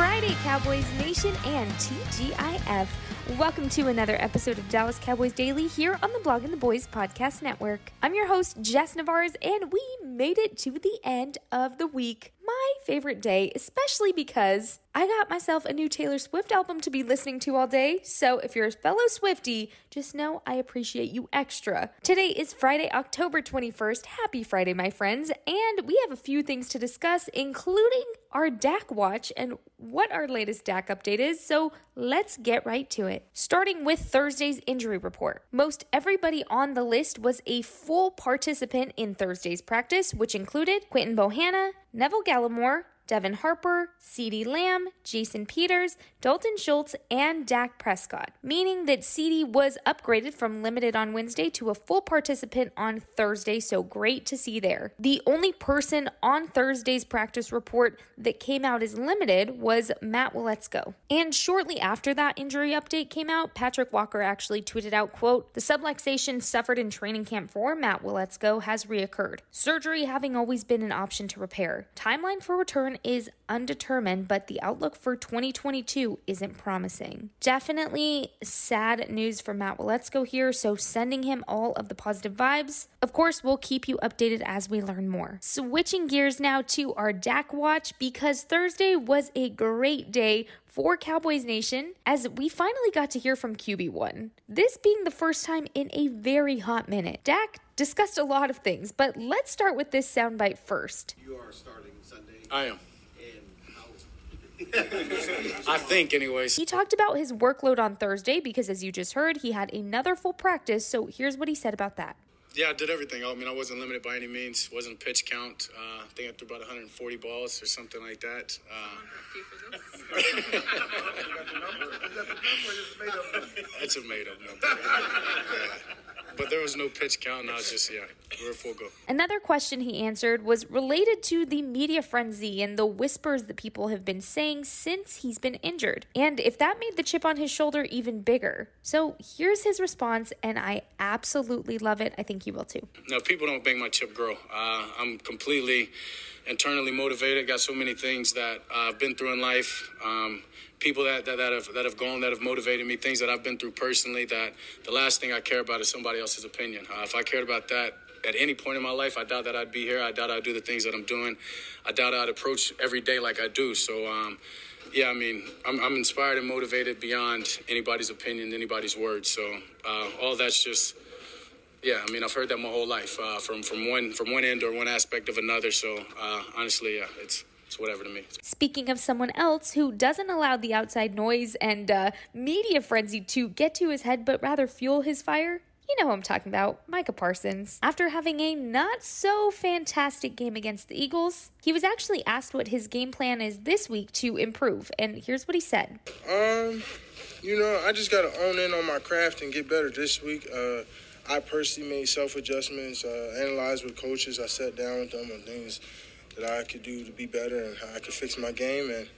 Friday, Cowboys Nation and TGIF. Welcome to another episode of Dallas Cowboys Daily here on the Blogging the Boys Podcast Network. I'm your host, Jess Nevarez, and we made it to the end of the week. My favorite day, especially because I got myself a new Taylor Swift album to be listening to all day. So if you're a fellow Swifty, just know I appreciate you extra. Today is Friday, October 21st. Happy Friday, my friends. And we have a few things to discuss, including our Dak watch and what our latest Dak update is. So let's get right to it. Starting with Thursday's injury report. Most everybody on the list was a full participant in Thursday's practice, which included Quinton Bohanna, Neville Gallimore, Devin Harper, CeeDee Lamb, Jason Peters, Dalton Schultz, and Dak Prescott, meaning that CeeDee was upgraded from limited on Wednesday to a full participant on Thursday, so great to see there. The only person on Thursday's practice report that came out as limited was Matt Waletzko. And shortly after that injury update came out, Patrik Walker actually tweeted out, quote, the subluxation suffered in training camp for Matt Waletzko has reoccurred. Surgery having always been an option to repair. Timeline for return is undetermined, but the outlook for 2022 isn't promising. Definitely sad news for Matt Waletzko here, so sending him all of the positive vibes. Of course, we'll keep you updated as we learn more. Switching gears now to our Dak watch because Thursday was a great day for Cowboys Nation as we finally got to hear from QB1. This being the first time in a very hot minute. Dak discussed a lot of things, but let's start with this soundbite first. You are starting Sunday. I am. I think, anyways. He talked about his workload on Thursday because, as you just heard, he had another full practice. So here's what he said about that. Yeah, I did everything. I mean, I wasn't limited by any means. wasn't a pitch count. Uh, I think I threw about 140 balls or something like that. Uh, That's a made up number. Yeah. But there was no pitch count, and I was just, yeah, we were full go. Another question he answered was related to the media frenzy and the whispers that people have been saying since he's been injured, and if that made the chip on his shoulder even bigger. So here's his response, and I absolutely love it. I think you will too. No, people don't make my chip grow. Uh, I'm completely internally motivated. Got so many things that I've been through in life. Um, people that, that, that have that have gone that have motivated me. Things that I've been through personally. That the last thing I care about is somebody else's opinion. Uh, if I cared about that. At any point in my life, I doubt that I'd be here. I doubt I'd do the things that I'm doing. I doubt I'd approach every day like I do. So, um, yeah, I mean, I'm, I'm inspired and motivated beyond anybody's opinion, anybody's words. So, uh, all that's just yeah, I mean, I've heard that my whole life, uh, from from one from one end or one aspect of another. So uh, honestly, yeah, it's it's whatever to me. Speaking of someone else who doesn't allow the outside noise and uh, media frenzy to get to his head, but rather fuel his fire. You know who I'm talking about, Micah Parsons. After having a not so fantastic game against the Eagles, he was actually asked what his game plan is this week to improve, and here's what he said. Um, you know, I just got to own in on my craft and get better this week. Uh, I personally made self adjustments, uh, analyzed with coaches. I sat down with them on things that I could do to be better and how I could fix my game. And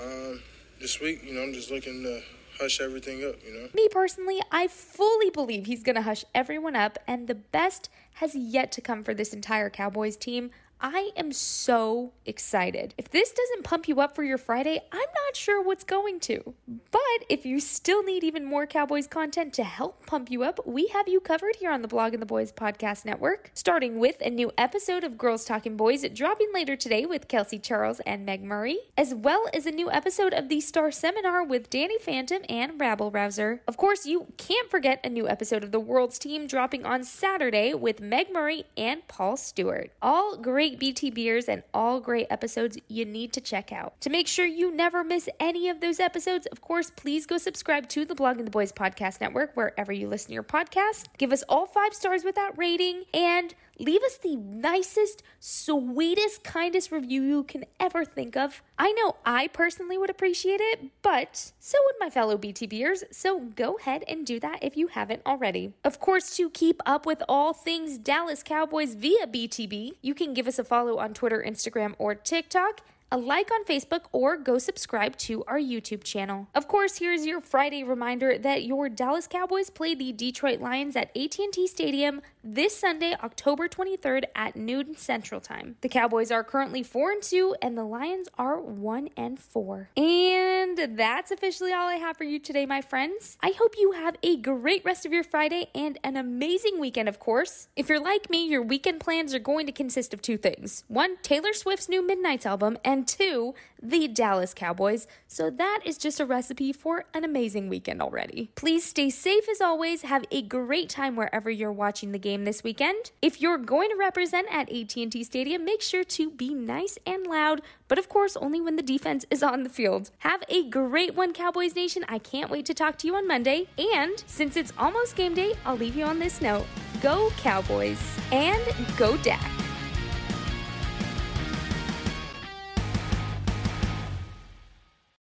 um, this week, you know, I'm just looking to hush everything up, you know. Me personally, I fully believe he's going to hush everyone up, and the best has yet to come for this entire Cowboys team. I am so excited. If this doesn't pump you up for your Friday, I'm not sure what's going to. But if you still need even more Cowboys content to help pump you up, we have you covered here on the Blogging the Boys Podcast Network, starting with a new episode of Girls Talking Boys dropping later today with Kelsey Charles and Meg Murray, as well as a new episode of the Star Seminar with Danny Phantom and Rabble Rouser. Of course, you can't forget a new episode of The World's Team dropping on Saturday with Meg Murray and Paul Stewart. All great great BTBers and all great episodes you need to check out. To make sure you never miss any of those episodes, of course, please go subscribe to the Blogging the Boys Podcast Network wherever you listen to your podcast. Give us all five stars with that rating and leave us the nicest, sweetest, kindest review you can ever think of. I know I personally would appreciate it, but so would my fellow BTBers, so go ahead and do that if you haven't already. Of course, to keep up with all things Dallas Cowboys via BTB, you can give us a follow on Twitter, Instagram, or TikTok a like on Facebook, or go subscribe to our YouTube channel. Of course, here's your Friday reminder that your Dallas Cowboys play the Detroit Lions at AT&T Stadium this Sunday, October 23rd at noon Central Time. The Cowboys are currently 4 and 2 and the Lions are 1 and 4. And that's officially all I have for you today, my friends. I hope you have a great rest of your Friday and an amazing weekend, of course. If you're like me, your weekend plans are going to consist of two things. One, Taylor Swift's new Midnights album, and two, the Dallas Cowboys. So that is just a recipe for an amazing weekend already. Please stay safe as always. Have a great time wherever you're watching the game this weekend. If you're going to represent at AT&T Stadium, make sure to be nice and loud, but of course only when the defense is on the field. Have a great one Cowboys Nation. I can't wait to talk to you on Monday. And since it's almost game day, I'll leave you on this note. Go Cowboys and go Dak.